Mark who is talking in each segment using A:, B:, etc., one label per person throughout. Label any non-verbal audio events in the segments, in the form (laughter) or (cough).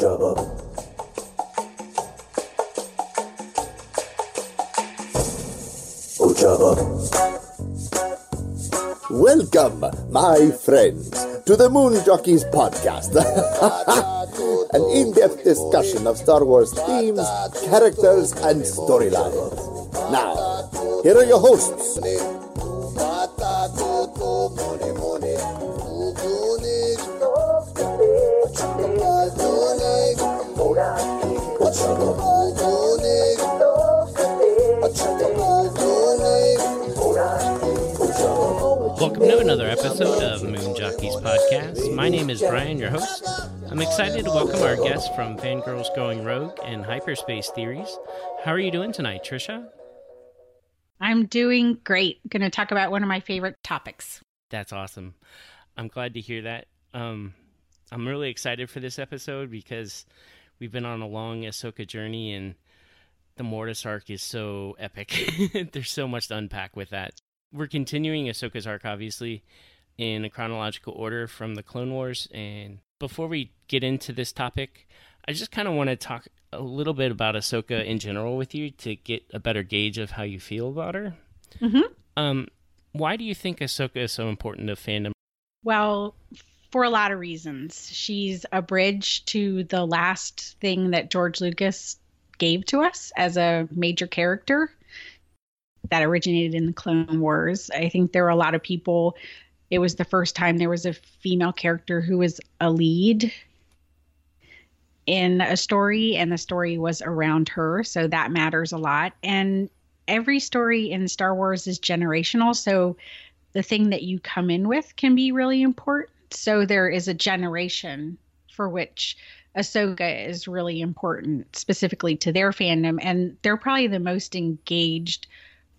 A: Ojaba. Ojaba.
B: Oh, Welcome, my friends, to the Moon Jockeys podcast. (laughs) An in depth discussion of Star Wars themes, characters, and storylines. Now, here are your hosts.
C: Episode of Moon Jockeys Podcast. My name is Brian, your host. I'm excited to welcome our guests from Fangirls Going Rogue and Hyperspace Theories. How are you doing tonight, Trisha?
D: I'm doing great. Going to talk about one of my favorite topics.
C: That's awesome. I'm glad to hear that. Um, I'm really excited for this episode because we've been on a long Ahsoka journey and the Mortis arc is so epic. (laughs) There's so much to unpack with that. We're continuing Ahsoka's arc, obviously, in a chronological order from the Clone Wars. And before we get into this topic, I just kind of want to talk a little bit about Ahsoka in general with you to get a better gauge of how you feel about her.
D: Mm-hmm.
C: Um, why do you think Ahsoka is so important to fandom?
D: Well, for a lot of reasons. She's a bridge to the last thing that George Lucas gave to us as a major character that originated in the Clone Wars. I think there are a lot of people. It was the first time there was a female character who was a lead in a story, and the story was around her. So that matters a lot. And every story in Star Wars is generational. So the thing that you come in with can be really important. So there is a generation for which Ahsoka is really important, specifically to their fandom. And they're probably the most engaged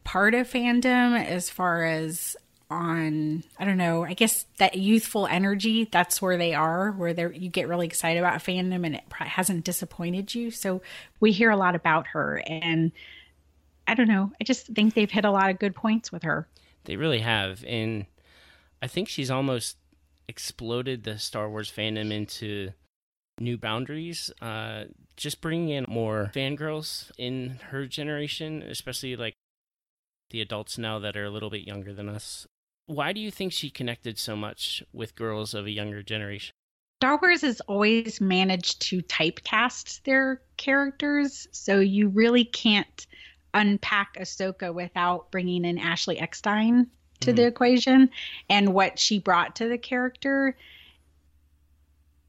D: part of fandom as far as on I don't know, I guess that youthful energy, that's where they are, where they you get really excited about fandom and it hasn't disappointed you. So we hear a lot about her and I don't know, I just think they've hit a lot of good points with her.
C: They really have and I think she's almost exploded the Star Wars fandom into new boundaries. Uh, just bringing in more fangirls in her generation, especially like the adults now that are a little bit younger than us. Why do you think she connected so much with girls of a younger generation?
D: Star Wars has always managed to typecast their characters, so you really can't unpack Ahsoka without bringing in Ashley Eckstein to mm-hmm. the equation and what she brought to the character.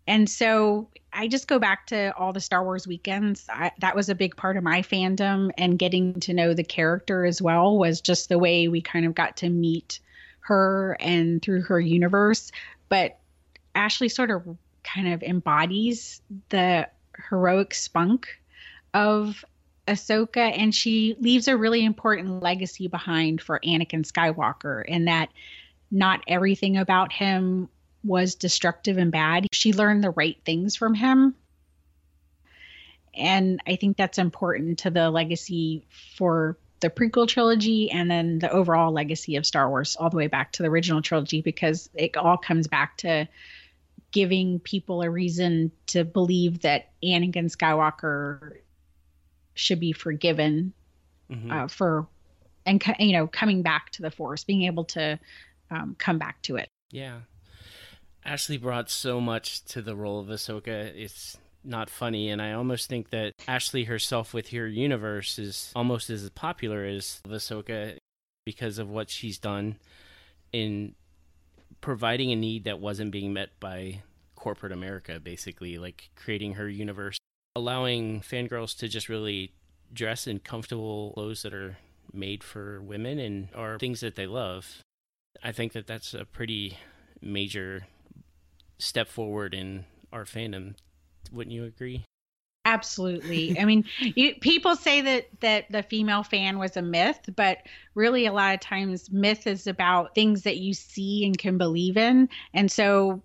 D: And so I just go back to all the Star Wars weekends. I, that was a big part of my fandom, and getting to know the character as well was just the way we kind of got to meet her and through her universe. But Ashley sort of kind of embodies the heroic spunk of Ahsoka, and she leaves a really important legacy behind for Anakin Skywalker, in that not everything about him was destructive and bad. She learned the right things from him. And I think that's important to the legacy for the prequel trilogy and then the overall legacy of Star Wars all the way back to the original trilogy because it all comes back to giving people a reason to believe that Anakin Skywalker should be forgiven mm-hmm. uh, for and you know coming back to the force being able to um, come back to it
C: yeah Ashley brought so much to the role of Ahsoka. It's not funny, and I almost think that Ashley herself with her universe is almost as popular as Ahsoka because of what she's done in providing a need that wasn't being met by corporate America, basically, like creating her universe, allowing fangirls to just really dress in comfortable clothes that are made for women and are things that they love. I think that that's a pretty major step forward in our fandom. Wouldn't you agree?
D: Absolutely. (laughs) I mean, you, people say that that the female fan was a myth, but really, a lot of times, myth is about things that you see and can believe in. And so,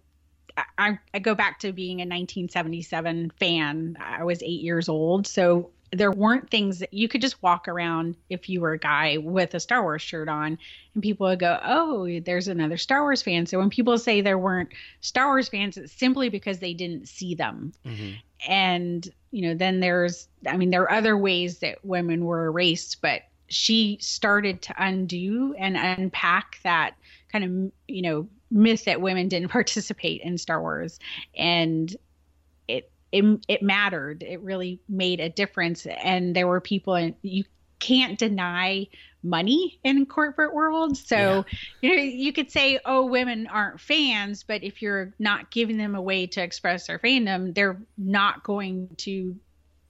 D: I, I go back to being a 1977 fan. I was eight years old, so there weren't things that you could just walk around if you were a guy with a Star Wars shirt on and people would go, "Oh, there's another Star Wars fan." So when people say there weren't Star Wars fans, it's simply because they didn't see them. Mm-hmm. And, you know, then there's I mean, there are other ways that women were erased, but she started to undo and unpack that kind of, you know, myth that women didn't (laughs) participate in Star Wars and it it, mattered. It really made a difference. And there were people, and you can't deny money in corporate world. So yeah. you know, you could say, "Oh, women aren't fans," but if you're not giving them a way to express their fandom, they're not going to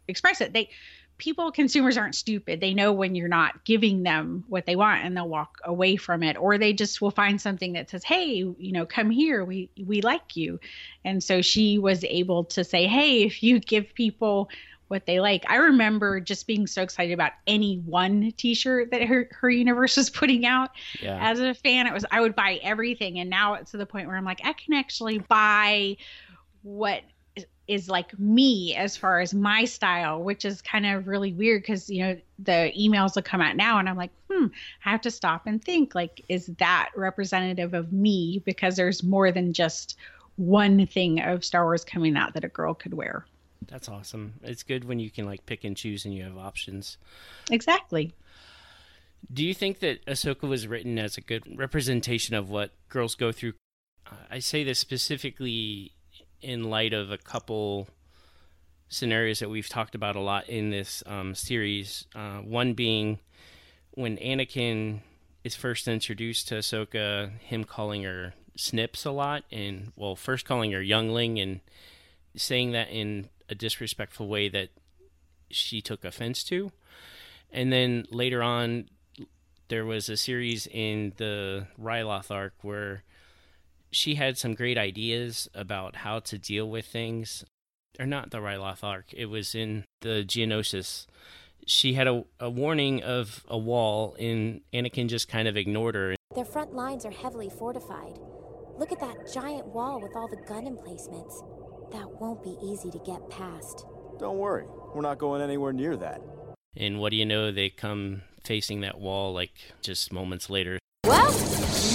D: express it. They people consumers aren't stupid. They know when you're not giving them what they want and they'll walk away from it. Or they just will find something that says hey you know come here. We we like you. And so she was able to say hey if you give people what they like. I remember just being so excited about any one t-shirt that her, her universe was putting out yeah. as a fan. It was i would buy everything. And now it's to the point where i'm like i can actually buy what is like me as far as my style, which is kind of really weird because you know the emails will come out now, and I'm like, hmm, I have to stop and think like, is that representative of me? Because there's more than just one thing of Star Wars coming out that a girl could wear.
C: That's awesome. It's good when you can like pick and choose and you have options.
D: Exactly.
C: Do you think that Ahsoka was written as a good representation of what girls go through? I say this specifically in light of a couple scenarios that we've talked about a lot in this um, series. Uh, one being when Anakin is first introduced to Ahsoka, him calling her Snips a lot, and well, first calling her Youngling and saying that in a disrespectful way that she took offense to. And then later on, there was a series in the Ryloth arc where she had some great ideas about how to deal with things. Or not the Ryloth arc, it was in the Geonosis. She had a, a warning of a wall, and Anakin just kind of ignored her.
A: Their front lines are heavily fortified. Look at that giant wall with all the gun emplacements. That won't be easy to get past.
E: Don't worry, we're not going anywhere near that.
C: And what do you know? They come facing that wall like just moments later.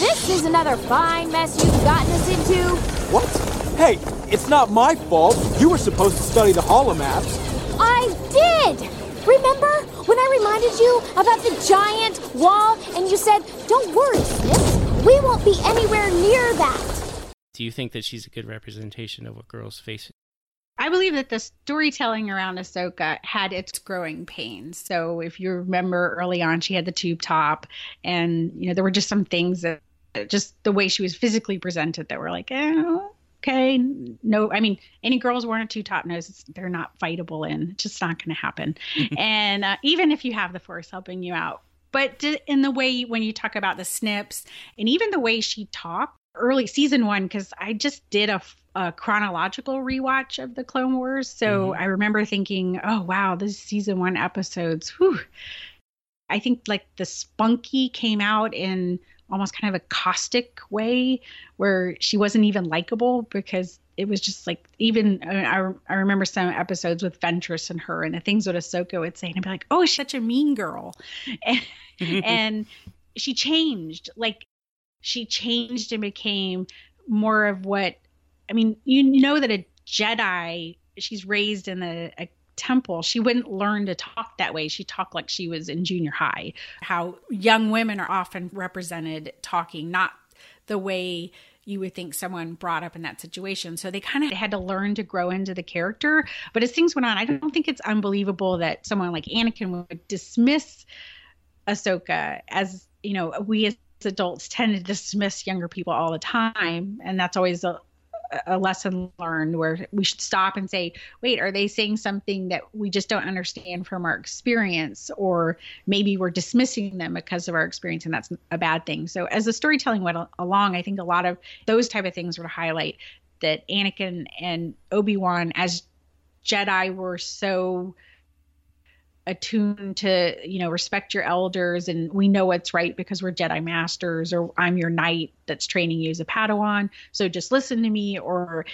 A: Well, this is another fine mess you've gotten us into.
E: What? Hey, it's not my fault. You were supposed to study the holomaps.
A: I did! Remember when I reminded you about the giant wall and you said, Don't worry, Snips, we won't be anywhere near that.
C: Do you think that she's a good representation of what girls face
D: I believe that the storytelling around Ahsoka had its growing pains. So if you remember early on, she had the tube top, and you know there were just some things that just the way she was physically presented that were like, eh, okay, no. I mean, any girls wearing a tube top knows they're not fightable in. It's just not going to happen. (laughs) and uh, even if you have the force helping you out, but in the way when you talk about the snips and even the way she talked early season one because I just did a, a, chronological rewatch of the Clone Wars, so mm-hmm. I remember thinking, "Oh wow, this season one episodes." Whew. I think like the spunky came out in almost kind of a caustic way where she wasn't even likable because it was just like even I, I remember some episodes with Ventress and her and the things that Ahsoka would say and I'd be like, oh, she's such a mean girl, (laughs) and, and she changed. Like she changed and became more of what I mean, you know that a Jedi, she's raised in a temple, she wouldn't learn to talk that way. She talked like she was in junior high. How young women are often represented talking not the way you would think someone brought up in that situation. So they kind of had to learn to grow into the character. But as things went on, I don't think it's unbelievable that someone like Anakin would dismiss Ahsoka as, you know, we as adults tend to dismiss younger people all the time and that's always a, a lesson learned where we should stop and say wait are they saying something that we just don't understand from our experience? Or maybe we're dismissing them because of our experience and that's a bad thing. So as the storytelling went along i think a lot of those type of things would highlight that anakin and obi-wan as jedi were so attuned to you know respect your elders and we know what's right because we're jedi masters or i'm your knight that's training you as a padawan so just listen to me or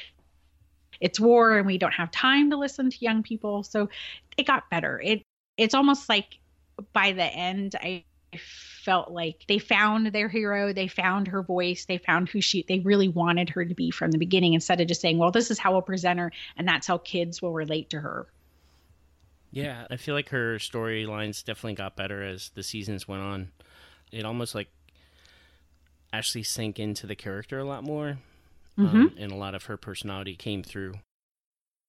D: it's war and we don't have time to listen to young people. So it got better. It it's almost like by the end I felt like they found their hero, they found her voice, they found who she they really wanted her to be from the beginning instead of just saying, "Well, this is how we'll present her and that's how kids will relate to her."
C: Yeah, I feel like her storylines definitely got better as the seasons went on. It almost like actually sank into the character a lot more,
D: Mm-hmm.
C: um, and a lot of her personality came through.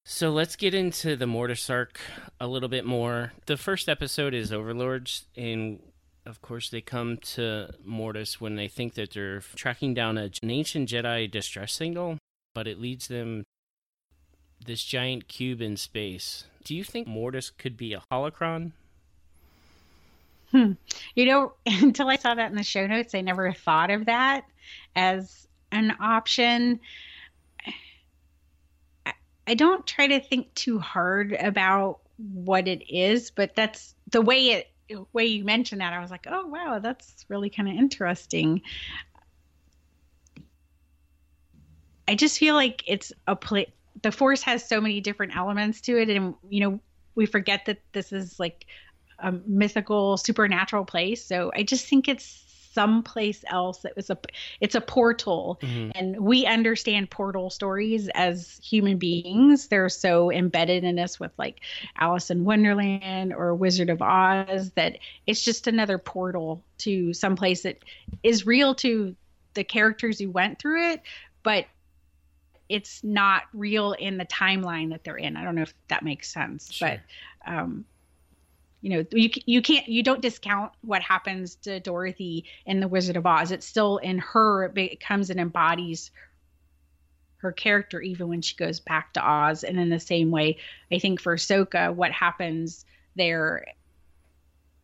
C: So let's get into the Mortis arc a little bit more. The first episode is Overlords, and of course they come to Mortis when they think that they're tracking down a, an ancient Jedi distress signal, but it leads them this giant cube in space. Do you think Mortis could be a holocron? Hmm.
D: You know, (laughs) until I saw that in the show notes, I never thought of that as an option. I- don't try to think too hard about what it is, but that's the way it way you mentioned that. I was like, oh wow, that's really kind of interesting. I just feel like it's a play. The Force has so many different elements to it, and you know, we forget that this is like a mythical supernatural place. So i just think it's someplace else it was a it's a portal. Mm-hmm. And we understand portal stories as human beings. They're so embedded in us with like alice in wonderland or wizard of oz that it's just another portal to someplace that is real to the characters who went through it but it's not real in the timeline that they're in i don't know if that makes sense
C: Sure.
D: but um you know you you can't you don't discount what happens to Dorothy in the Wizard of Oz. It's still in her. It becomes and embodies her character even when she goes back to Oz. And in the same way, I think for Ahsoka, what happens there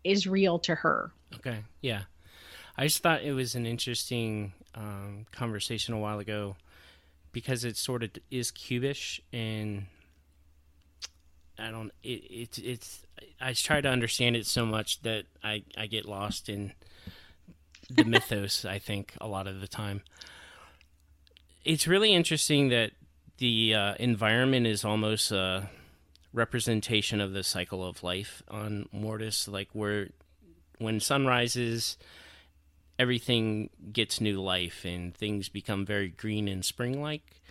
D: is real to her.
C: Okay, yeah. I just thought it was an interesting um, conversation a while ago because it sort of is cubish and I don't. It, it's it's. I try to understand it so much that I I get lost in the (laughs) mythos. I think a lot of the time. It's really interesting that the uh, environment is almost a representation of the cycle of life on Mortis, like where when sun rises, everything gets new life and things become very green and spring like.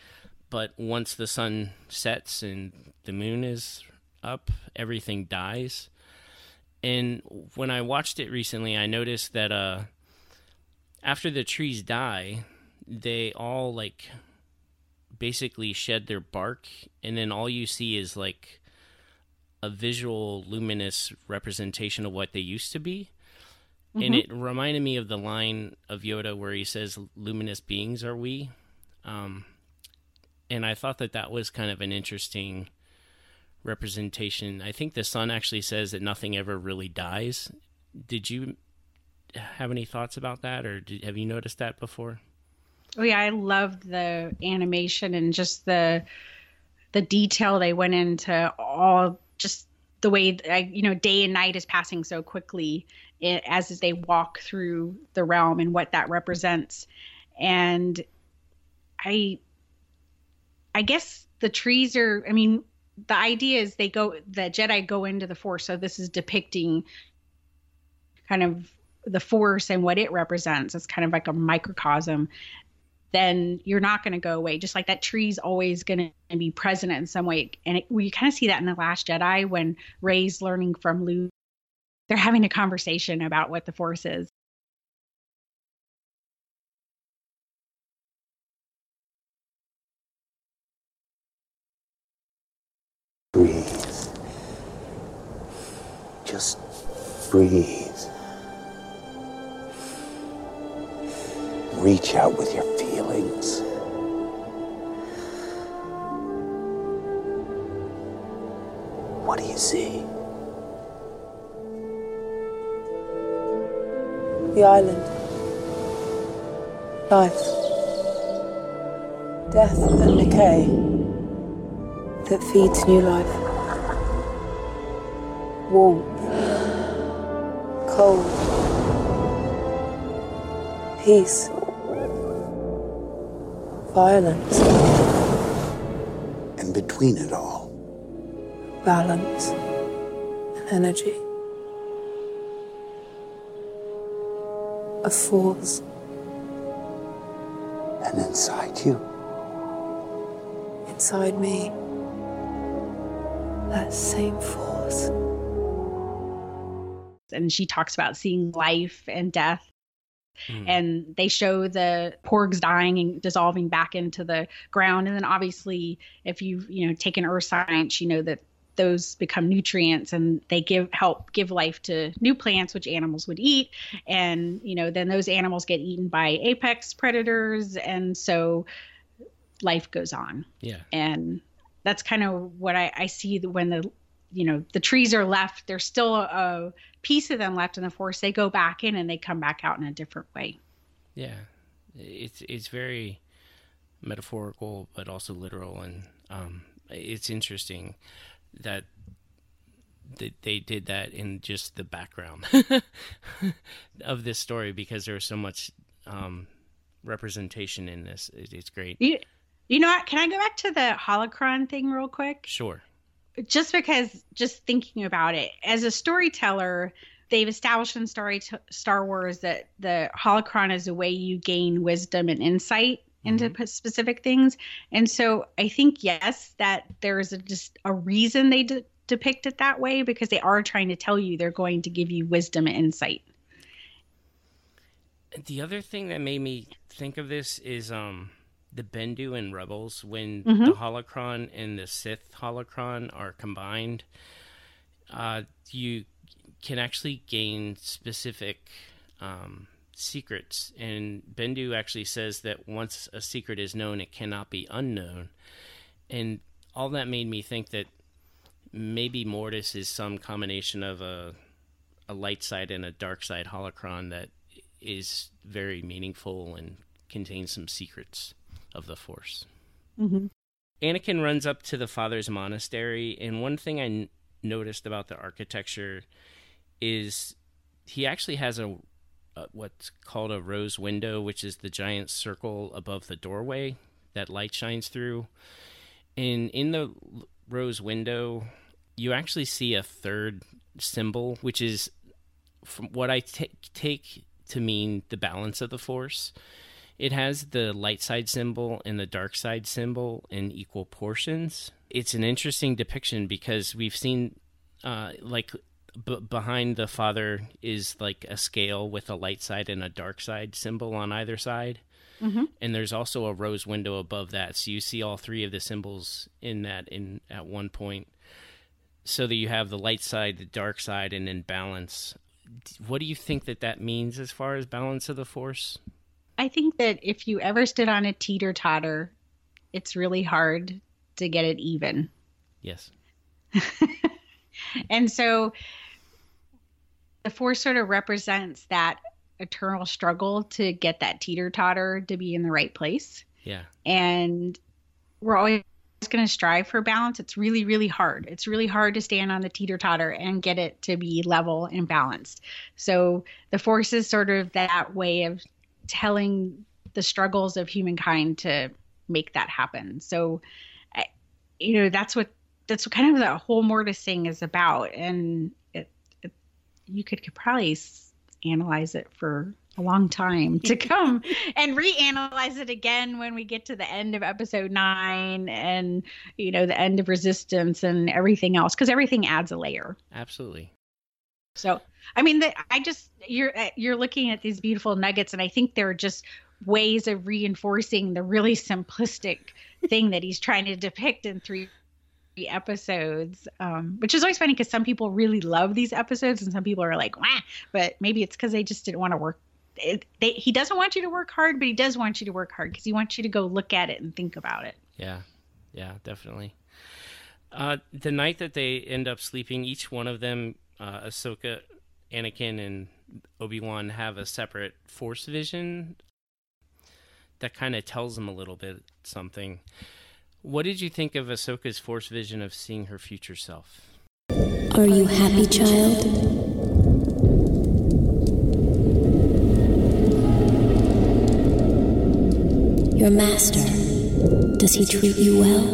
C: But once the sun sets and the moon is up, everything dies. And when I watched it recently, I noticed that uh, after the trees die, they all like basically shed their bark, and then all you see is like a visual, luminous representation of what they used to be. And it reminded me of the line of Yoda where he says, "Luminous beings are we," um, and I thought that that was kind of an interesting representation. I think the sun actually says that nothing ever really dies. Did you have any thoughts about that, or did, have you noticed that before?
D: Oh yeah, I loved the animation and just the the detail they went into all just the way I, you know day and night is passing so quickly as they walk through the realm and what that represents and i i guess the trees are i mean the idea is they go the jedi go into the force so this is depicting kind of the force and what it represents it's kind of like a microcosm then you're not going to go away. Just like that tree's always going to be present in some way. And it, we kind of see that in The Last Jedi when Rey's learning from Luke. They're having a conversation about what the Force is.
F: Breathe. Just breathe. Reach out with your feelings. What do you see?
G: The island. Life. Death and decay that feeds new life. Warmth. Cold. Peace. Violence.
F: And between it all.
G: balance, and energy. A force.
F: And inside you,
G: inside me. That same force.
D: and she talks about seeing life and death hmm. and they show the porgs dying and dissolving back into the ground and then obviously if you've you know taken earth science you know that those become nutrients and they give help give life to new plants which animals would eat. And you know then those animals get eaten by apex predators. And so life goes on.
C: Yeah.
D: and that's kind of what I, I see when the you know the trees are left there's still a piece of them left in the forest. They go back in and they come back out in a different way.
C: Yeah, it's it's very metaphorical, but also literal, and um, it's interesting that that they did that in just the background (laughs) of this story because there was so much um, representation in this. It, it's great.
D: you, you know what can i go back to the holocron thing real quick
C: Sure.
D: just because just thinking about it as a storyteller they've established in story star wars that the holocron is a way you gain wisdom and insight into p- specific things and so i think yes that there's a, just a reason they de- depict it that way because they are trying to tell you they're going to give you wisdom and insight
C: The other thing that made me think of this is um the Bendu and Rebels when
D: Mhm.
C: the holocron and the Sith holocron are combined. Uh, you can actually gain specific um, secrets, and Bendu actually says that once a secret is known, it cannot be unknown. And all that made me think that maybe Mortis is some combination of a a light side and a dark side holocron that is very meaningful and contains some secrets of the Force.
D: mm-hmm.
C: Anakin runs up to the father's monastery, and one thing I n- noticed about the architecture is he actually has a, a what's called a rose window, which is the giant circle above the doorway that light shines through. And in the rose window, you actually see a third symbol, which is from what I take to mean the balance of the force. It has the light side symbol and the dark side symbol in equal portions. It's an interesting depiction because we've seen, uh, like, b- behind the father is like a scale with a light side and a dark side symbol on either side.
D: Mhm.
C: And there's also a rose window above that, so you see all three of the symbols in that in at one point, so that you have the light side, the dark side, and in balance. What do you think that that means as far as balance of the force?
D: I think that if you ever stood on a teeter totter, it's really hard to get it even.
C: Yes. (laughs)
D: and so the force sort of represents that eternal struggle to get that teeter totter to be in the right place.
C: Yeah.
D: And we're always going to strive for balance. It's really, really hard. It's really hard to stand on the teeter totter and get it to be level and balanced. So the force is sort of that way of telling the struggles of humankind to make that happen. So, eh, you know, that's what that's what kind of the whole Mortis thing is about. And you could, could probably analyze it for a long time to (laughs) come and reanalyze it again when we get to the end of episode nine and you know the end of resistance and everything else because everything adds a layer
C: Absolutely.
D: so i mean the, i just you're uh, you're looking at these beautiful nuggets and i think they're just ways of reinforcing the really simplistic thing that he's trying to depict in three episodes um, which is always funny because some people really love these episodes and some people are like Wah! but maybe it's because they just didn't want to work it, they, he doesn't want you to work hard but he does want you to work hard because he wants you to go look at it and think about it
C: Yeah. Yeah, definitely. Uh, the night that they end up sleeping, each one of them, uh, Ahsoka, Anakin, and Obi Wan, have a separate Force vision that kind of tells them a little bit something. What did you think of Ahsoka's Force vision of seeing her future self?
H: Are you happy, child? Your master, does he treat you well?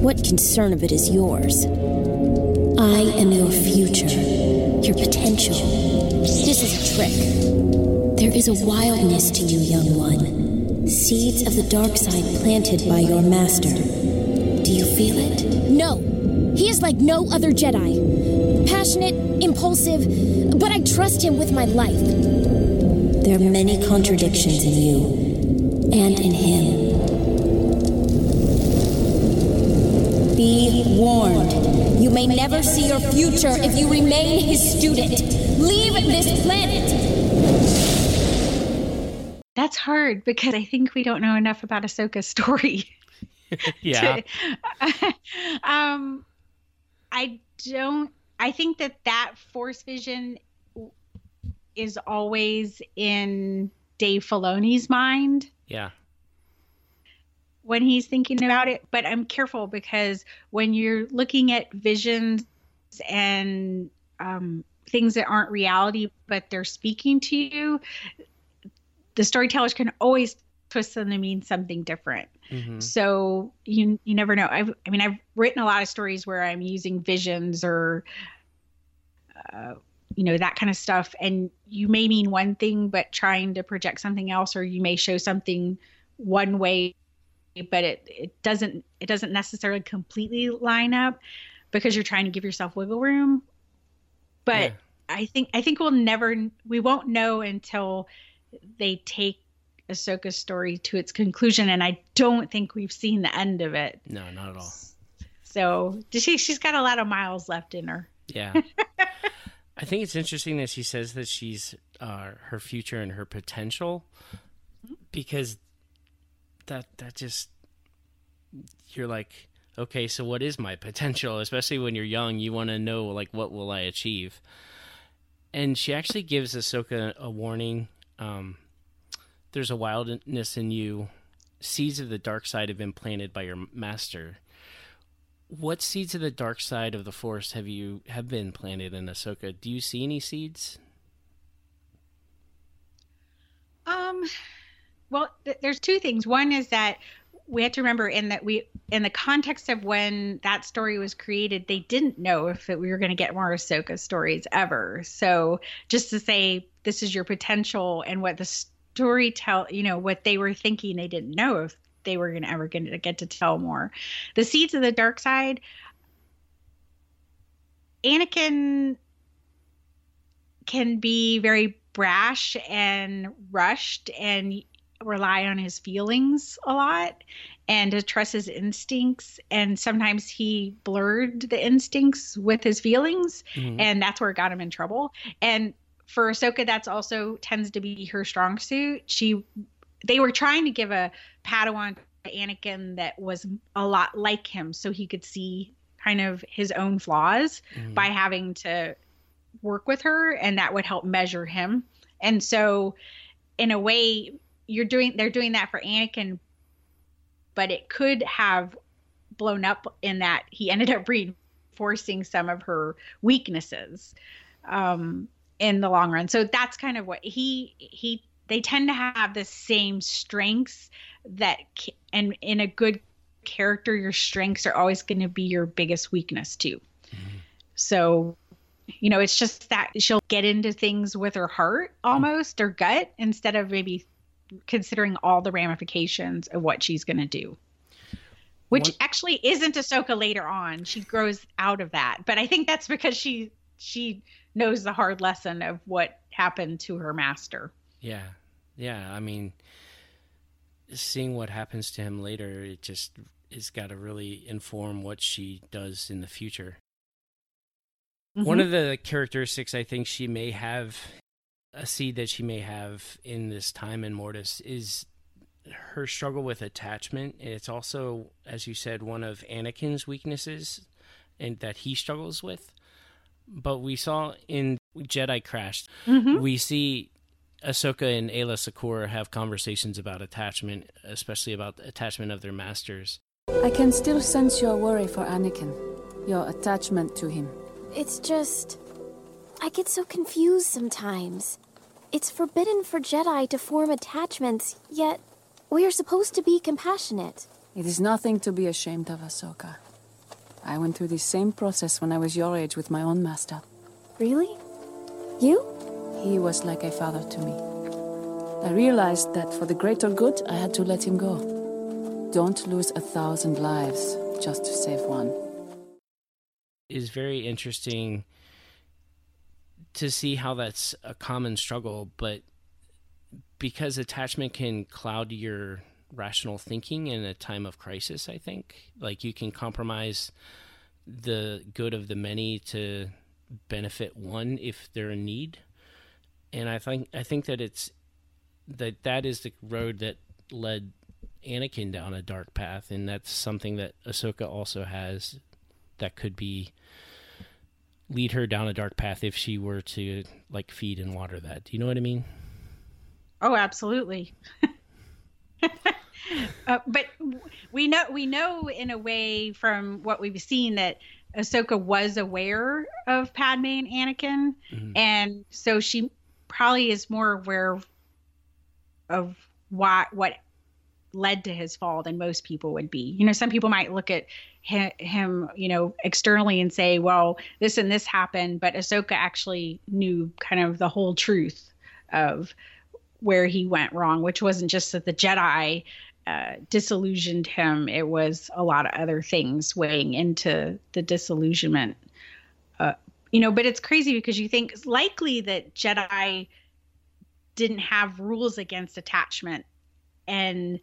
H: What concern of it is yours? I am your future, your potential. This is a trick. There is a wildness to you, young one. Seeds of the dark side planted by your master. Do you feel it?
A: No. He is like no other Jedi. Passionate, impulsive, but I trust him with my life.
H: There are many contradictions in you and in him. Be warned. You may never see your future if you remain his student. Leave this planet.
D: That's hard because I think we don't know enough about Ahsoka's story. (laughs)
C: yeah. (laughs)
D: um, I don't. I think that that Force vision is always in Dave Filoni's mind
C: Yeah.
D: when he's thinking about it. But I'm careful because when you're looking at visions and um, things that aren't reality, but they're speaking to you, the storytellers can always twist them to mean something different.
C: Mhm.
D: So you you never know. I've I mean I've written a lot of stories where I'm using visions or uh, you know that kind of stuff, and you may mean one thing but trying to project something else, or you may show something one way, but it it doesn't it doesn't necessarily completely line up because you're trying to give yourself wiggle room. But
C: Yeah.
D: I think I think we'll never we won't know until they take Ahsoka's story to its conclusion, and I don't think we've seen the end of it.
C: No, not at all.
D: So she she's got a lot of miles left in her.
C: Yeah. (laughs) I think it's interesting that she says that she's uh, her future and her potential because that that just you're like okay so what is my potential especially when you're young you want to know like what will I achieve and she actually gives Ahsoka a warning um, there's a wildness in you seeds of the dark side have been planted by your master what seeds of the dark side of the force have you have been planted in Ahsoka? Do you see any seeds?
D: Um, well, th- there's two things. One is that we have to remember in that we in the context of when that story was created, they didn't know if it, we were going to get more Ahsoka stories ever. So just to say this is your potential and what the story tell, you know, what they were thinking, they didn't know if they were going to ever going to get to tell more. The seeds of the dark side. Anakin can be very brash and rushed and rely on his feelings a lot and to trust his instincts and sometimes he blurred the instincts with his feelings
C: Mhm.
D: and that's where it got him in trouble and for Ahsoka that's also tends to be her strong suit. She they were trying to give a Padawan to Anakin that was a lot like him so he could see kind of his own flaws
C: Mhm.
D: by having to work with her and that would help measure him. And so in a way you're doing they're doing that for Anakin but it could have blown up in that he (laughs) ended up reinforcing some of her weaknesses. Um in the long run so that's kind of what he he they tend to have the same strengths that and in a good character your strengths are always going to be your biggest weakness too mm-hmm. so you know, it's just that she'll get into things with her heart almost or gut instead of maybe considering all the ramifications of what she's going to do. Which
C: One-
D: actually isn't Ahsoka later on. She grows out of that, but I think that's because she she knows the hard lesson of what happened to her master.
C: Yeah, yeah. I mean, seeing what happens to him later, it just is got to really inform what she does in the future. One mm-hmm. of the characteristics I think she may have, a seed that she may have in this time in Mortis is her struggle with attachment. It's also, as you said, one of Anakin's weaknesses, and that he struggles with. But we saw in Jedi Crashed,
D: Mhm.
C: we see Ahsoka and Aayla Secura have conversations about attachment, especially about the attachment of their masters.
I: I can still sense your worry for Anakin, your attachment to him.
A: It's just. I get so confused sometimes. It's forbidden for Jedi to form attachments, yet we are supposed to be compassionate.
I: It is nothing to be ashamed of, Ahsoka. I went through the same process when I was your age with my own master.
A: Really? You?
I: He was like a father to me. I realized that for the greater good, I had to let him go. Don't lose a thousand lives just to save one.
C: Is very interesting to see how that's a common struggle, but because attachment can cloud your rational thinking in a time of crisis, I think. Like you can compromise the good of the many to benefit one if they're in need. And I think I think that it's that that is the road that led Anakin down a dark path and that's something that Ahsoka also has that could be lead her down a dark path if she were to like feed and water that. Do you know what I mean?
D: Oh, absolutely. (laughs) (laughs) uh, but we know we know in a way from what we've seen that Ahsoka was aware of Padme and Anakin, mm-hmm. and so she probably is more aware of what what led to his fall than most people would be. You know, some people might look at him, him, you know, externally and say, "Well, this and this happened," but Ahsoka actually knew kind of the whole truth of where he went wrong, which wasn't just that the Jedi uh, disillusioned him; it was a lot of other things weighing into the disillusionment. Uh, you know, but it's crazy because you think it's likely that Jedi didn't have rules against attachment and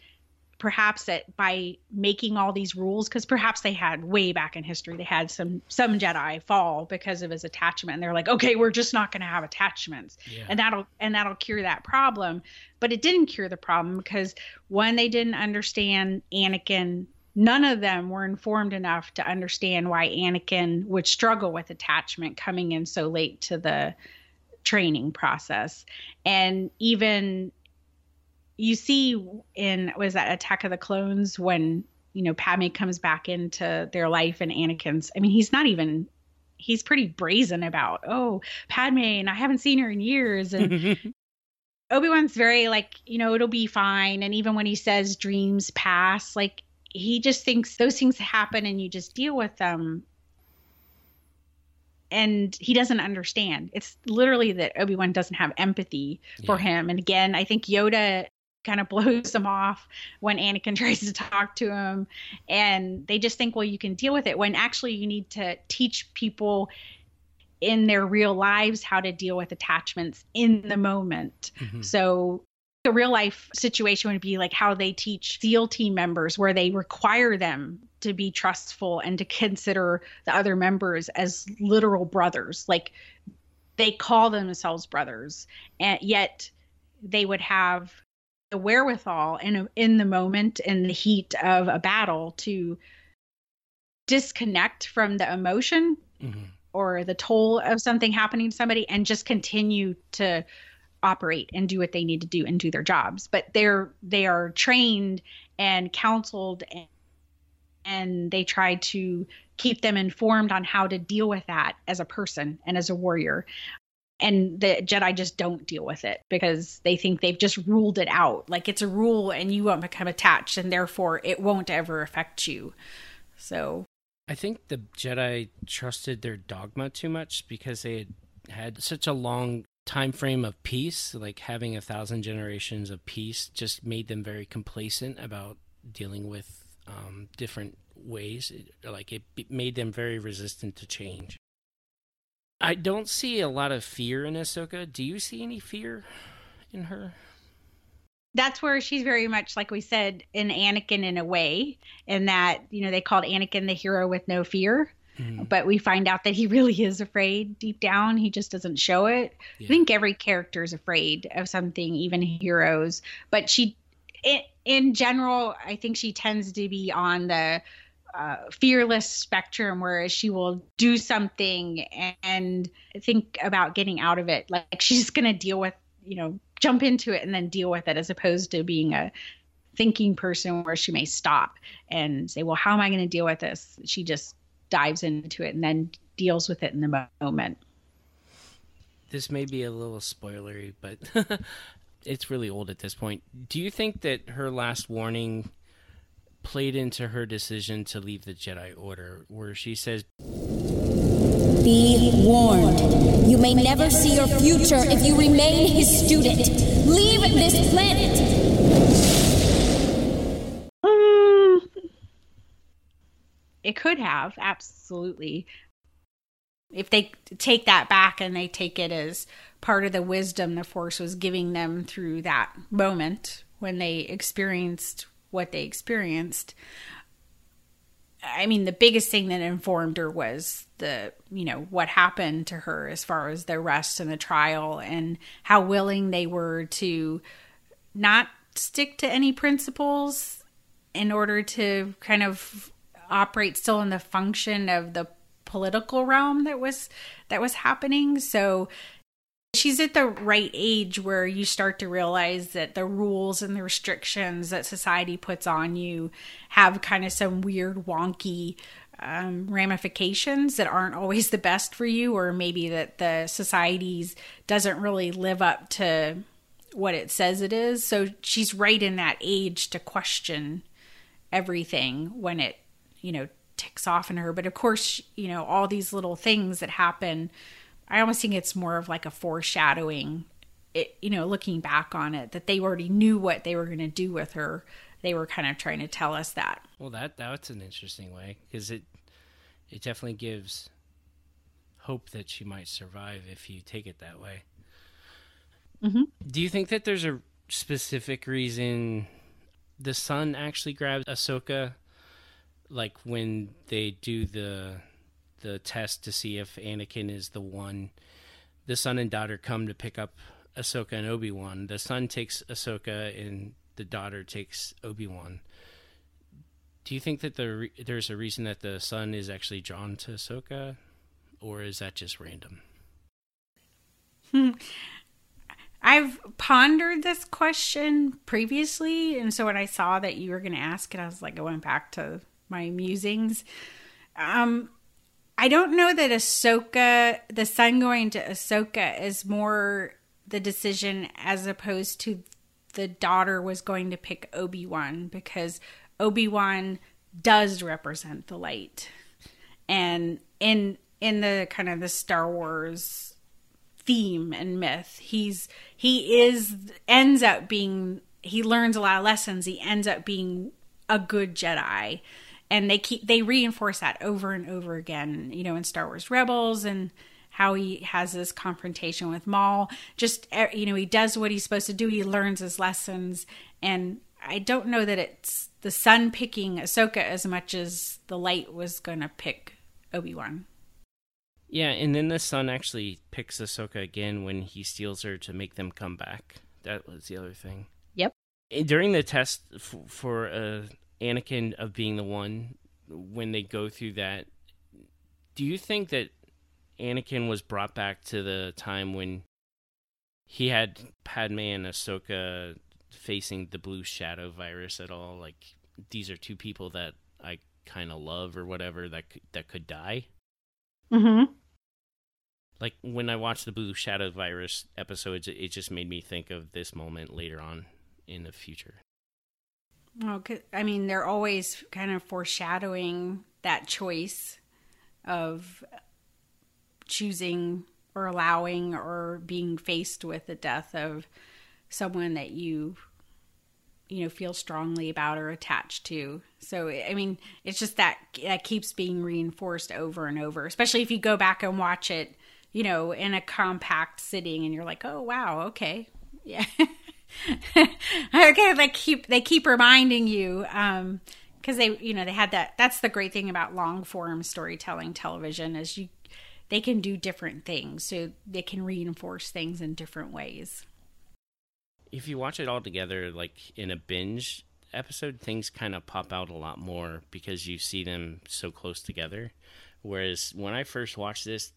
D: perhaps that by making all these rules because perhaps they had way back in history they had some some jedi fall because of his attachment. And they're like okay we're just not going to have attachments. Yeah. and that'll and that'll cure that problem. But it didn't cure the problem because one they didn't understand anakin. None of them were informed enough to understand why anakin would struggle with attachment coming in so late to the training process. And even you see in was that Attack of the Clones when you know Padme comes back into their life and Anakin's. I mean, he's not even. He's pretty brazen about, oh, Padme, and I haven't seen her in years, and (laughs) Obi Wan's very like, you know, it'll be fine. And even when he says dreams pass, like he just thinks those things happen and you just deal with them. And he doesn't understand. It's literally that Obi Wan doesn't have empathy yeah. for him. And again, I think Yoda kind of (laughs) blows them off when Anakin (laughs) tries to talk to him. And they just think, well, you can deal with it when actually you need to teach people in their real lives how to deal with attachments in the moment. Mm-hmm. So the real life situation would be like how they teach SEAL team members, where they require them to be trustful and to consider the other members as literal brothers. Like they call themselves brothers, and yet they would have the wherewithal in a, in the moment in the heat of a battle to disconnect from the emotion mm-hmm. or the toll of something happening to somebody and just continue to operate and do what they need to do and do their jobs but they're they are trained and counseled and, and they try to keep them informed on how to deal with that as a person and as a warrior and the Jedi just don't deal with it because they think they've just ruled it out. Like it's a rule and you won't become attached and therefore it won't ever affect you. So
C: I think the Jedi trusted their dogma too much because they had had such a long time frame of peace, like having a thousand generations of peace just made them very complacent about dealing with um, different ways. Like it made them very resistant to change. I don't see a lot of fear in Ahsoka. Do you see any fear in her?
D: That's where she's very much, like we said, in Anakin in a way, in that, you know, they called Anakin the hero with no fear. Mm. But we find out that he (laughs) really is afraid deep down. He just doesn't show it. Yeah. I think every character is afraid of something, even heroes. But she, in, in general, I think she tends to be on the uh, fearless spectrum where she will do something and think about getting out of it. Like she's going to deal with, you know, jump into it and then deal with it as opposed to being a thinking person where she may stop and say, well, how am I going to deal with this? She just dives into it and then deals with it in the moment.
C: This may be a little spoilery, but (laughs) it's really old at this point. Do you think that her last warning played into her decision to leave the Jedi Order, where she says,
H: Be warned. You may never see your future if you remain his student. Leave this planet.
D: It could have, absolutely. If they take that back and they take it as part of the wisdom the Force was giving them through that moment when they experienced what they experienced. I mean, the biggest thing that informed her was the, you know, what happened to her as far as the arrest and the trial and how willing they were to not stick to any principles in order to kind of operate still in the function of the political realm that was that was happening so she's at the right age where you start to realize that the rules and the restrictions that society puts on you have kind of some weird wonky um, ramifications that aren't always the best for you or maybe that the society's doesn't really live up to what it says it is. So she's right in that age to question everything when it you know ticks off in her. But of course you know all these little things that happen i almost think it's more of like a foreshadowing it you know looking back on it that they already knew what they were going to do with her they were kind of trying to tell us that
C: Well, that that's an interesting way because it it definitely gives hope that she might survive if you take it that way.
D: mm-hmm.
C: Do you think that there's a specific reason the son actually grabs Ahsoka, like when they do the the test to see if Anakin is the one? The son and daughter come to pick up Ahsoka and Obi Wan. The son takes Ahsoka, and the daughter takes Obi Wan. Do you think that the re- there's a reason that the son is actually drawn to Ahsoka, or is that just random? (laughs)
D: I've pondered this question previously, and so when I saw that you were going to ask it, I was like, I went back to my musings. Um, I don't know that Ahsoka, the son going to Ahsoka, is more the decision as opposed to the daughter was going to pick Obi Wan because Obi Wan does represent the light, and in in the kind of the Star Wars theme and myth. He's he is ends up being he learns a lot of lessons. He ends up being a good Jedi. And they keep they reinforce that over and over again, you know, in Star Wars Rebels and how he has this confrontation with Maul. Just eh, you know, he does what he's supposed to do. He learns his lessons and I don't know that it's the son picking Ahsoka as much as the light was going to pick Obi-Wan.
C: Yeah, and then the son actually picks Ahsoka again when he steals her to make them come back. That was the other thing.
D: Yep.
C: During the test f- for uh, Anakin of being the one, when they go through that, do you think that Anakin was brought back to the time when he had Padme and Ahsoka facing the blue shadow virus at all? Like these are two people that I kind of love or whatever that could, that could die.
D: Mm-hmm.
C: Like when I watched the Blue Shadow Virus episodes, it just made me think of this moment later on in the future.
D: 'Cause- I mean, they're always kind of foreshadowing that choice of choosing or allowing or being faced with the death of someone that you you know feel strongly about or attached to. So i mean it's just that that keeps being reinforced over and over especially if you go back and watch it you know in a compact sitting and you're like oh wow okay. (laughs) Yeah (laughs) okay they keep they keep reminding you um because they you know they had that that's the great thing about long form storytelling television is you they can do different things so they can reinforce things in different ways
C: If you watch it all together, like in a binge episode, things kind of pop out a lot more because you see them so close together. Whereas when I first watched this,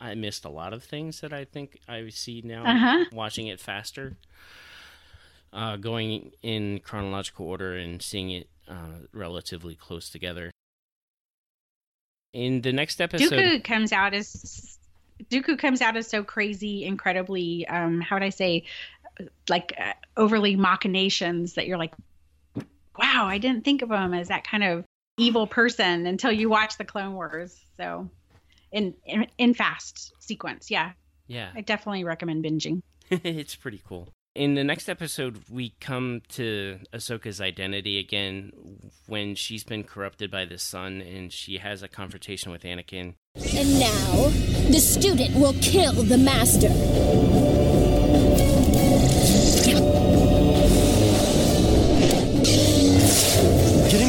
C: I, missed a lot of things that I think I see now
D: Uh-huh.
C: watching it faster. Uh, going in chronological order and seeing it uh, relatively close together. In the next episode,
D: Dooku comes out as Dooku comes out as so crazy, incredibly. Um, how would I say, like uh, overly machinations that you're like, wow, I didn't think of him as that kind of evil person until you watch the Clone Wars. So, in in, in fast sequence, yeah,
C: Yeah.
D: I definitely recommend binging. (laughs)
C: it's pretty cool. In the next episode, we come to Ahsoka's identity again when she's been corrupted by the son and she has a confrontation with Anakin.
H: And now, the student will kill the master.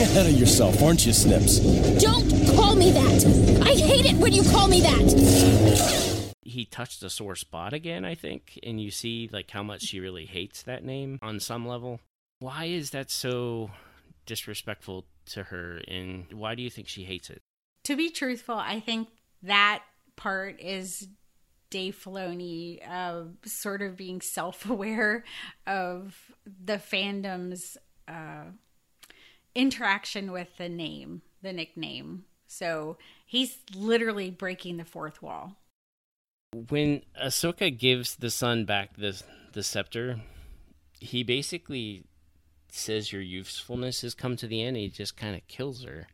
J: Ahead of yourself, aren't you, Snips?
H: Don't call me that! I hate it when you call me that!
C: He touched a sore spot again, I think, and you see like how much she really hates that name on some level. Why is that so disrespectful to her and why do you think she hates it?
D: To be truthful, I think that part is Dave Filoni uh, sort of being self-aware of the fandom's uh, interaction with the name, the nickname. So he's literally breaking the fourth wall.
C: When Ahsoka gives the son back the the scepter, he basically says your usefulness has come to the end. He just kind of kills her.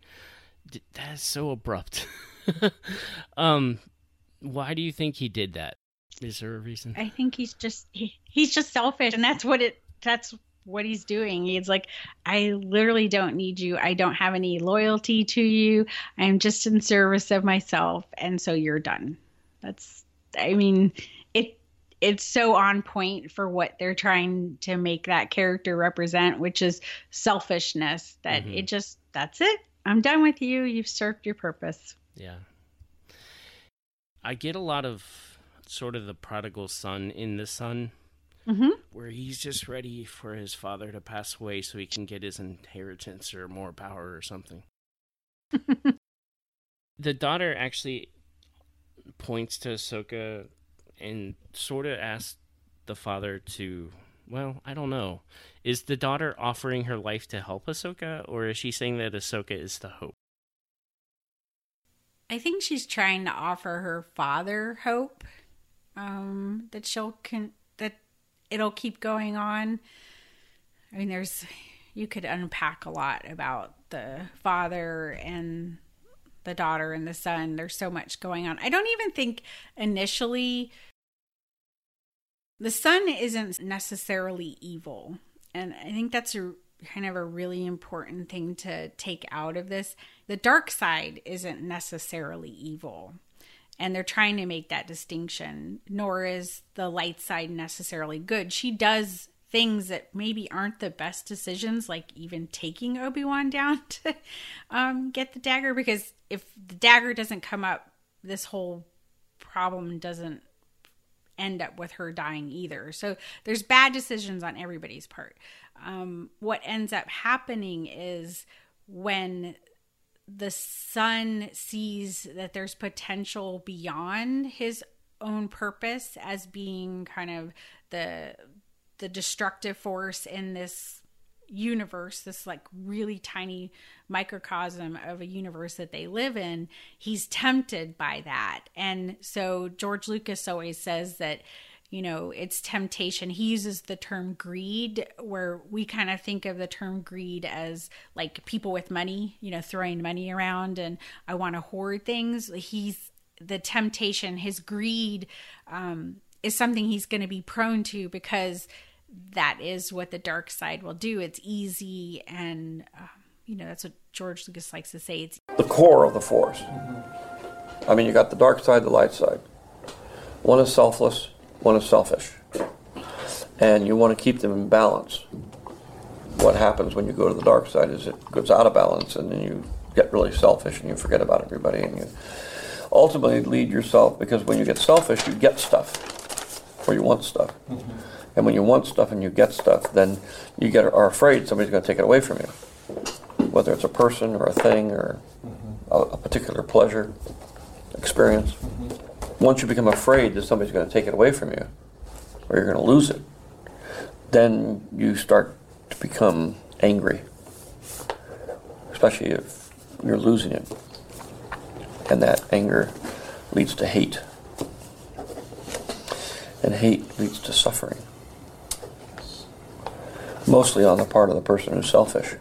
C: That is so abrupt. (laughs) um, why do you think he did that? Is there a reason?
D: I think he's just he, he's just selfish, and that's what it that's what he's doing. He's like, I literally don't need you. I don't have any loyalty to you. I'm just in service of myself, and so you're done. That's I mean, it it's so on point for what they're trying to make that character represent, which is selfishness. That
C: Mhm.
D: it just that's it. I'm done with you. You've served your purpose.
C: Yeah. I get a lot of sort of the prodigal son in the son,
D: Mm-hmm.
C: where he's just ready for his father to pass away so he can get his inheritance or more power or something. (laughs) the daughter actually points to Ahsoka and sort of asks the father to, well, I don't know. Is the daughter offering her life to help Ahsoka, or is she saying that Ahsoka is the hope?
D: I think she's trying to offer her father hope um, that she'll can that it'll keep going on. I mean, there's you could unpack a lot about the father and the daughter and the son. There's so much going on. I don't even think initially the son isn't necessarily evil, and I think that's a kind of a really important thing to take out of this. The dark side isn't necessarily evil. And they're trying to make that distinction, nor is the light side necessarily good. She does things that maybe aren't the best decisions, like even taking Obi Wan down (laughs) to um, get the dagger, because if the dagger doesn't come up, this whole problem doesn't end up with her dying either. So there's bad decisions on everybody's part. Um, what ends up happening is when the son sees that there's potential beyond his own purpose as being kind of the the destructive force in this universe this like really tiny microcosm of a universe that they live in he's tempted by that. And so george lucas always says that you know it's temptation he uses the term greed where we kind of think of the term greed as like people with money you know throwing money around and i want to hoard things he's the temptation his greed um, is something he's going to be prone to because that is what the dark side will do it's easy and um, you know that's what george lucas likes to say it's
K: the core of the force. I mean, you got the dark side, the light side. One is selfless, one is selfish. And you want to keep them in balance. What happens when you go to the dark side is it goes out of balance and then you get really selfish and you forget about everybody and you ultimately lead yourself because when you get selfish, you get stuff or you want stuff. Mm-hmm. And when you want stuff and you get stuff, then you get are afraid somebody's going to take it away from you whether it's a person or a thing or mm-hmm. a, a particular pleasure, experience. Mm-hmm. Once you become afraid that somebody's going to take it away from you or you're going to lose it, then you start to become angry, especially if you're losing it. And that anger leads to hate. And hate leads to suffering. Mostly on the part of the person who's selfish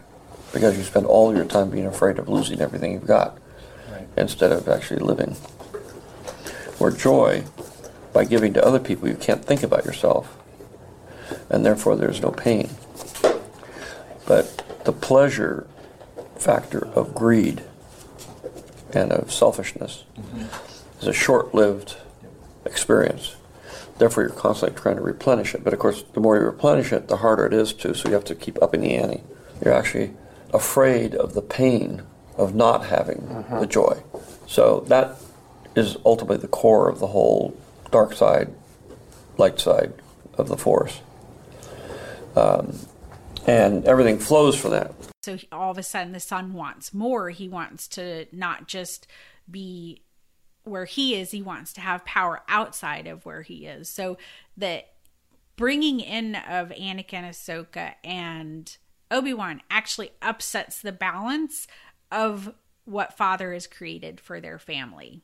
K: because you spend all your time being afraid of losing everything you've got
L: Right.
K: instead of actually living. Where joy, by giving to other people, you can't think about yourself, and therefore there's no pain. But the pleasure factor of greed and of selfishness mm-hmm. is a short lived experience. Therefore, you're constantly trying to replenish it. But of course, the more you replenish it, the harder it is to, so you have to keep upping the ante. You're actually afraid of the pain of not having uh-huh. the joy. So that is ultimately the core of the whole dark side, light side of the force. Um, and everything flows from that.
D: So all of a sudden, the son wants more. He wants to not just be where he is, he wants to have power outside of where he is. So the bringing in of Anakin, Ahsoka, and Obi Wan actually upsets the balance of what father has created for their family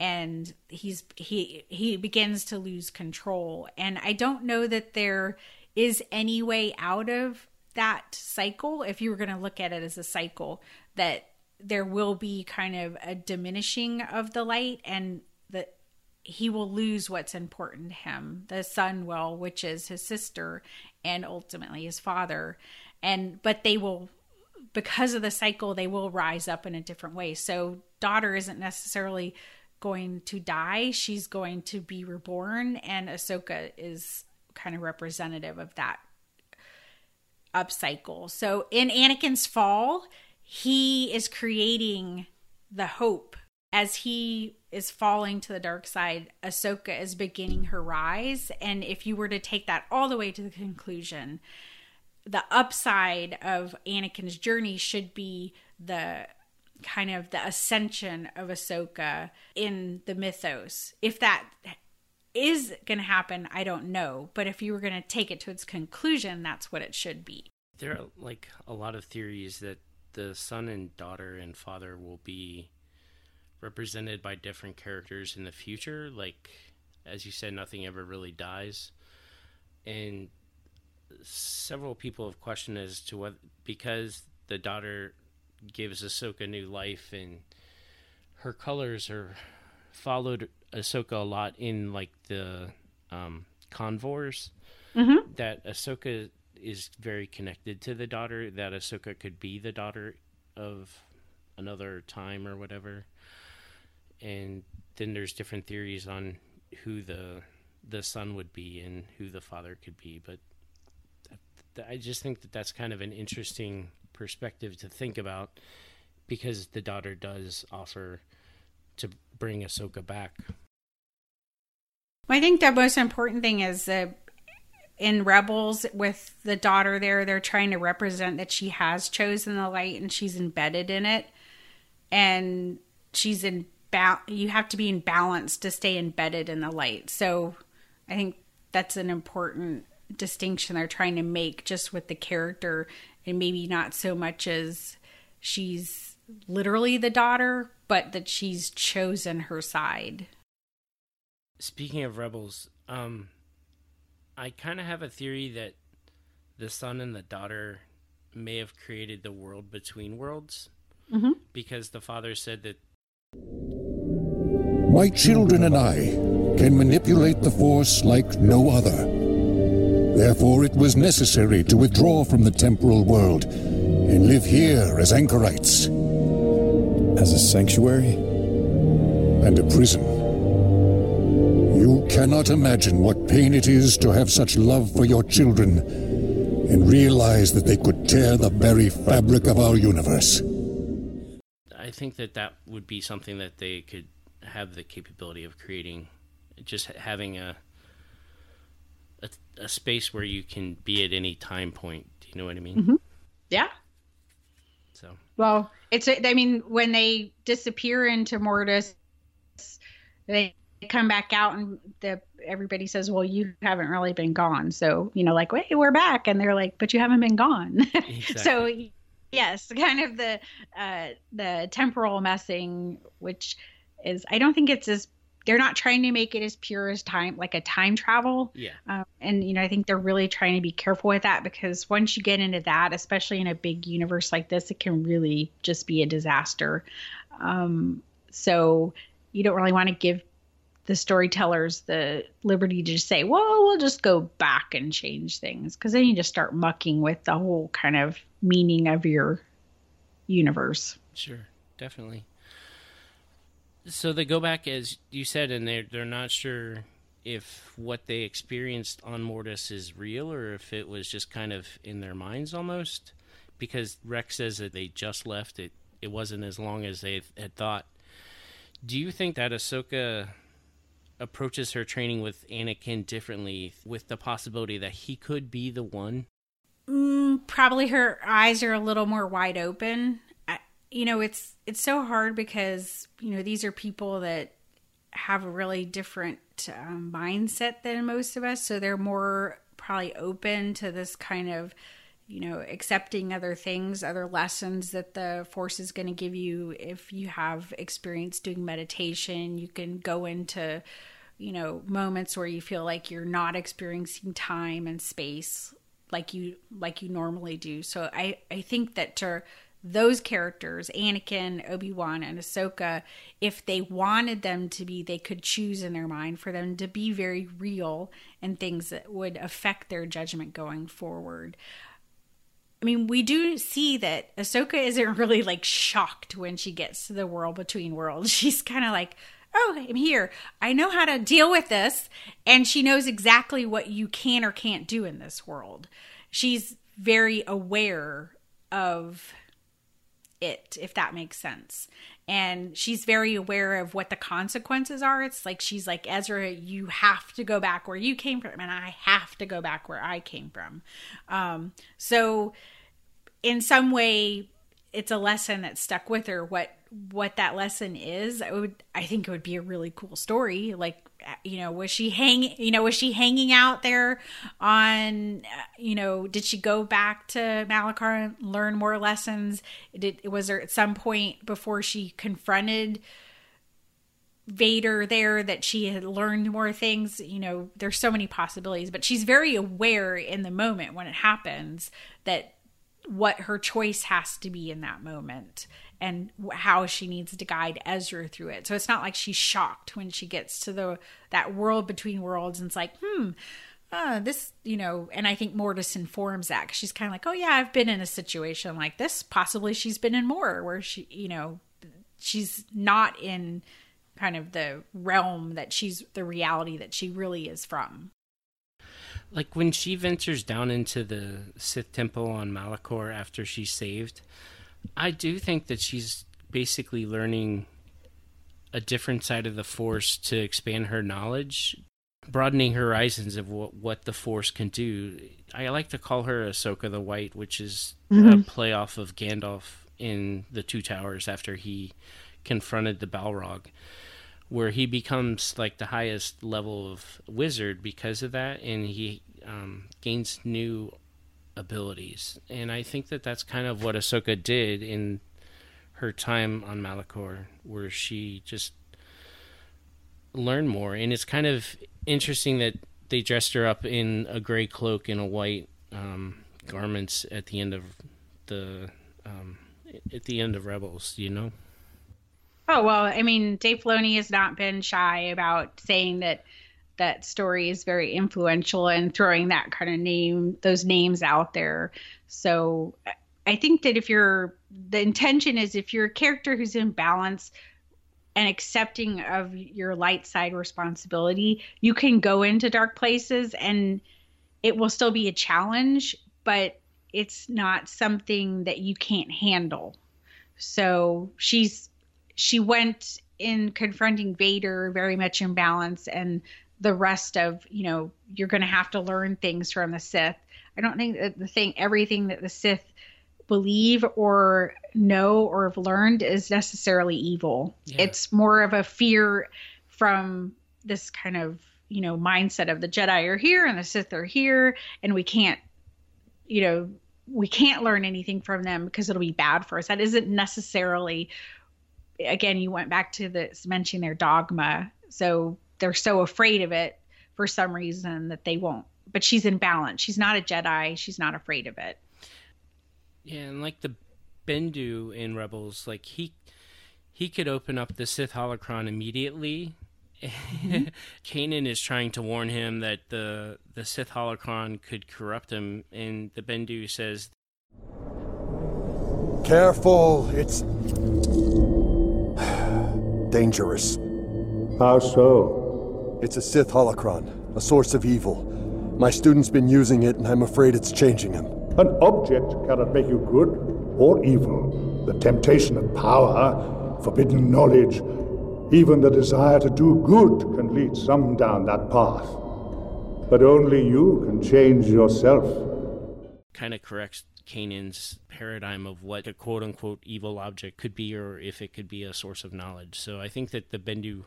D: and he's he he begins to lose control. And i don't know that there is any way out of that cycle if you were going to look at it as a cycle that there will be kind of a diminishing of the light and that he will lose what's important to him the son will which is his sister and ultimately his father. And but they will because of the cycle they will rise up in a different way. So daughter isn't necessarily going to die she's going to be reborn and ahsoka is kind of representative of that upcycle so in anakin's fall he is creating the hope. As he is falling to the dark side ahsoka is beginning her rise. And if you were to take that all the way to the conclusion the upside of Anakin's journey should be the kind of the ascension of Ahsoka in the mythos. If that is going to happen, I don't know. But if you were going to take it to its conclusion, that's what it should be.
C: There are like a lot of theories that the son and daughter and father will be represented by different characters in the future. Like, as you said, nothing ever really dies. And several people have questioned as to what because the daughter gives Ahsoka new life and her colors are followed Ahsoka a lot in like the um, convors.
D: Mhm.
C: That Ahsoka is very connected to the daughter. That Ahsoka could be the daughter of another time or whatever. And then there's different theories on who the the son would be and who the father could be, but I just think that that's kind of an interesting perspective to think about because the daughter does offer to bring Ahsoka back.
D: I think the most important thing is that in Rebels with the daughter there, they're trying to represent that she has chosen the light and she's embedded in it. And she's in ba- you have to be in balance to stay embedded in the light. So I think that's an important distinction they're trying to make just with the character and maybe not so much as she's literally the daughter, but that she's chosen her side.
C: Speaking of rebels, um, I kind of have a theory that the son and the daughter may have created the world between worlds
D: Mhm.
C: because the father said that
M: My children and I can manipulate the Force like no other. Therefore, it was necessary to withdraw from the temporal world and live here as anchorites.
J: As a sanctuary?
M: And a prison. You cannot imagine what pain it is to have such love for your children and realize that they could tear the very fabric of our universe.
C: I think that that would be something that they could have the capability of creating, just having a a, a space where you can be at any time point. Do you know what I mean?
D: Mhm. Yeah.
C: So
D: Well, it's I mean when they disappear into Mortis, they come back out and the everybody says, "Well, you haven't really been gone." So you know, like, "Wait, we're back," and they're like, "But you haven't been gone." (laughs) so yes, kind of the uh, the temporal messing, which is I don't think it's as they're not trying to make it as pure as time like a time travel
C: Yeah.
D: um, and you know i think they're really trying to be careful with that because once you get into that especially in a big universe like this it can really just be a disaster um, so you don't really want to give the storytellers the liberty to just say well we'll just go back and change things because then you just start mucking with the whole kind of meaning of your universe
C: Sure, definitely. So they go back as you said, and they're they're not sure if what they experienced on Mortis is real or if it was just kind of in their minds almost. Because Rex says that they just left it; it wasn't as long as they had thought. Do you think that Ahsoka approaches her training with Anakin differently, with the possibility that he could be the one?
D: Mm, probably her eyes are a little more wide open. You know, it's it's so hard because you know these are people that have a really different um, mindset than most of us, so they're more probably open to this kind of you know accepting other things other lessons that the force is going to give you. If you have experience doing meditation you can go into you know moments where you feel like you're not experiencing time and space like you like you normally do. So i i think that to those characters anakin obi-wan and ahsoka if they wanted them to be they could choose in their mind for them to be very real and things that would affect their judgment going forward I mean, we do see that Ahsoka isn't (laughs) really like shocked when she gets to the world between worlds. (laughs) She's kind of like, oh, I'm here. I know how to deal with this. And she knows exactly what you can or can't do in this world. She's very aware of it, if that makes sense. And she's very aware of what the consequences are. It's like she's like, Ezra, you have to go back where you came from, and I have to go back where I came from. Um, so, in some way, it's a lesson that stuck with her. What what that lesson is, I would I think it would be a really cool story. Like uh, you know, was she hanging? You know, was she hanging out there on? Uh, you know, did she go back to Malachor and learn more lessons? Did was there at some point before she confronted? Vader there that she had learned more things. You know, there's so many possibilities, but she's very aware in the moment when it happens that what her choice has to be in that moment and how she needs to guide Ezra through it. So it's not like she's shocked when she gets to the that world between worlds and it's like, hmm, uh, this, you know, and I think Mortis informs that she's kind of like, oh yeah, I've been in a situation like this. Possibly she's been in more where she, you know, she's not in kind of the realm that she's the reality that she really is from.
C: Like when she ventures down into the Sith temple on Malachor after she's saved, I do think that she's basically learning a different side of the Force to expand her knowledge, broadening horizons of what, what the Force can do. I like to call her Ahsoka the White, which is mm-hmm. a play off of Gandalf in the Two Towers after he confronted the Balrog, where he becomes like the highest level of wizard because of that, and he um, gains new abilities. And I think that that's kind of what Ahsoka did in her time on Malachor, where she just learned more. And it's kind of interesting that they dressed her up in a gray cloak and a white um, garments at the end of the um, at the end of Rebels. You know.
D: Oh well, I mean, Dave Filoni has not been shy about saying that that story is very influential and throwing that kind of name those names out there. So i think that if you're the intention is if you're a character who's in balance and accepting of your light side responsibility you can go into dark places and it will still be a challenge but it's not something that you can't handle. So she's she went in confronting Vader very much in balance and the rest of you know you're going to have to learn things from the Sith. I don't think that the thing everything that the Sith believe or know or have learned is necessarily evil. Yeah. It's more of a fear from this kind of you know mindset of the Jedi are here and the Sith are here and we can't you know we can't learn anything from them because it'll be bad for us. That isn't necessarily again you went back to this mentioning their dogma So they're so afraid of it for some reason that they won't. But she's in balance. She's not a Jedi. She's not afraid of it.
C: Yeah, and like the Bendu in Rebels, like he he could open up the Sith holocron immediately. mm-hmm. (laughs) Kanan is trying to warn him that the the Sith holocron could corrupt him, and the Bendu says,
L: "Careful, it's dangerous."
N: How so?
L: It's a Sith holocron, a source of evil. My student's been using it, and I'm afraid it's changing him.
N: An object cannot make you good or evil. The temptation of power, forbidden knowledge, even the desire to do good can lead some down that path. But only you can change yourself.
C: Kind of corrects Kanan's paradigm of what a quote unquote evil object could be or if it could be a source of knowledge. So I think that the Bendu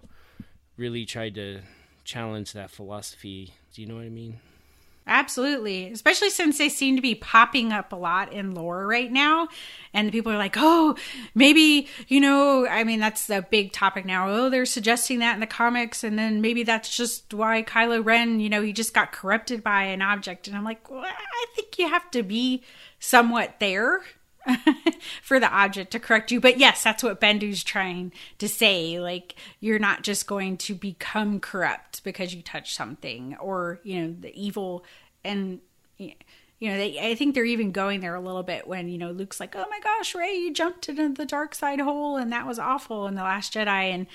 C: really tried to challenge that philosophy. Do you know what I mean?
D: Absolutely. Especially since they seem to be popping up a lot in lore right now. And the people are like, oh, maybe, you know, I mean, that's the big topic now. Oh, they're suggesting that in the comics. And then maybe that's just why Kylo Ren, you know, he just got corrupted by an object. And I'm like, well, I think you have to be somewhat there (laughs) for the object to correct you. But yes, that's what Bendu's trying to say. Like, you're not just going to become corrupt because you touch something or, you know, the evil. And, you know, they, I think they're even going there a little bit when, you know, Luke's like, oh my gosh, Rey, you jumped into the dark side hole and that was awful in The Last Jedi. And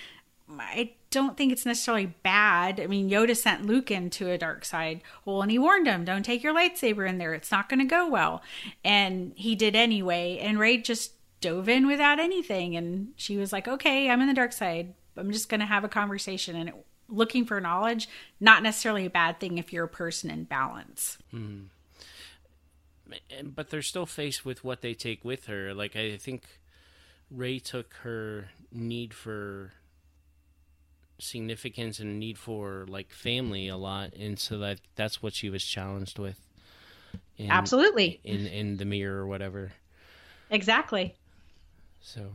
D: I don't think it's necessarily bad. I mean, Yoda sent Luke into a dark side hole and he warned him, don't take your lightsaber in there. It's not going to go well. And he did anyway. And Rey just dove in without anything. And she was like, okay, I'm in the dark side. I'm just going to have a conversation. And it, looking for knowledge, not necessarily a bad thing if you're a person in balance.
C: Mm. But they're still faced with what they take with her. Like, I think Rey took her need for significance and need for like family a lot and so that that's what she was challenged with
D: in, absolutely.
C: in in the mirror or whatever.
D: Exactly.
C: So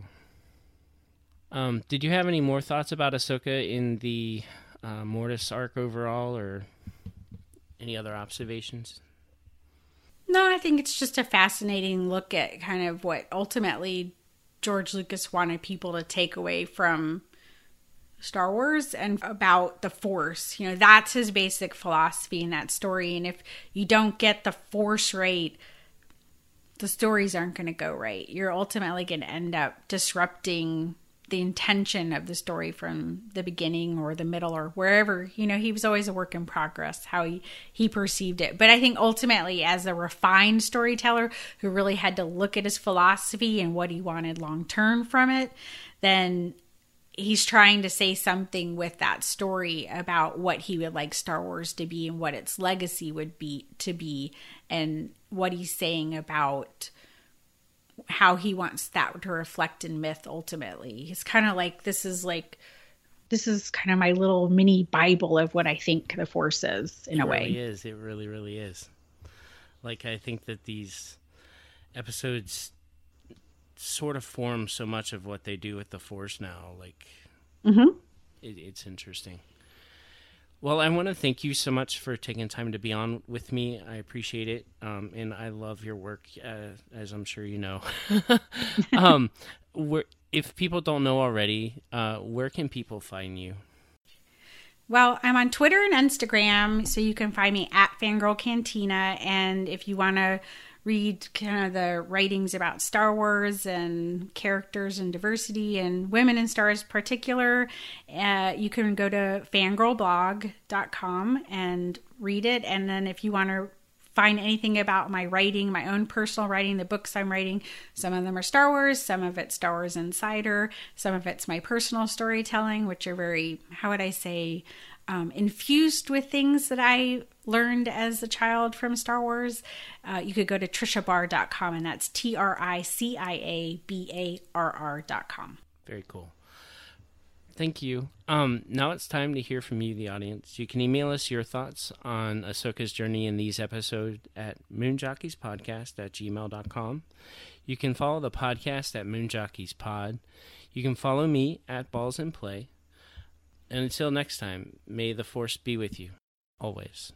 C: um did you have any more thoughts about ahsoka in the uh, mortis arc overall or any other observations?
D: No i think it's just a fascinating look at kind of what ultimately george lucas wanted people to take away from Star Wars and about the Force. You know, that's his basic philosophy in that story. And if you don't get the Force right, the stories aren't going to go right. You're ultimately going to end up disrupting the intention of the story from the beginning or the middle or wherever. You know, he was always a work in progress, how he, he perceived it. But I think ultimately, as a refined storyteller who really had to look at his philosophy and what he wanted long term from it, then he's trying to say something with that story about what he would like Star Wars to be and what its legacy would be to be and what he's saying about how he wants that to reflect in myth ultimately. He's kind of like this is like this is kind of my little mini bible of what I think the force is in
C: it
D: a way.
C: It really is. It really really is. Like I think that these episodes sort of form so much of what they do with the Force now. Like,
D: mm-hmm.
C: it, it's interesting. Well, I want to thank you so much for taking time to be on with me. I appreciate it, um, and I love your work, uh, as I'm sure you know. (laughs) um, where, if people don't know already, uh, where can people find you?
D: Well, I'm on Twitter and Instagram, so you can find me at Fangirl Cantina. And if you want to read kind of the writings about Star Wars and characters and diversity and women in stars particular, uh, you can go to fangirlblog.com and read it. And then if you want to find anything about my writing, my own personal writing, the books I'm writing, some of them are Star Wars, some of it's Star Wars Insider, some of it's my personal storytelling, which are very, how would I say, um, infused with things that I learned as a child from Star Wars, uh, you could go to triciabarr.com, and that's T R I C I A B A R R.com.
C: Very cool. Thank you. Um, now it's time to hear from you, the audience. You can email us your thoughts on Ahsoka's journey in these episodes at moonjockeys.podcast at gmail.com. You can follow the podcast at moonjockeys pod. You can follow me at balls and play. And until next time, may the Force be with you, always.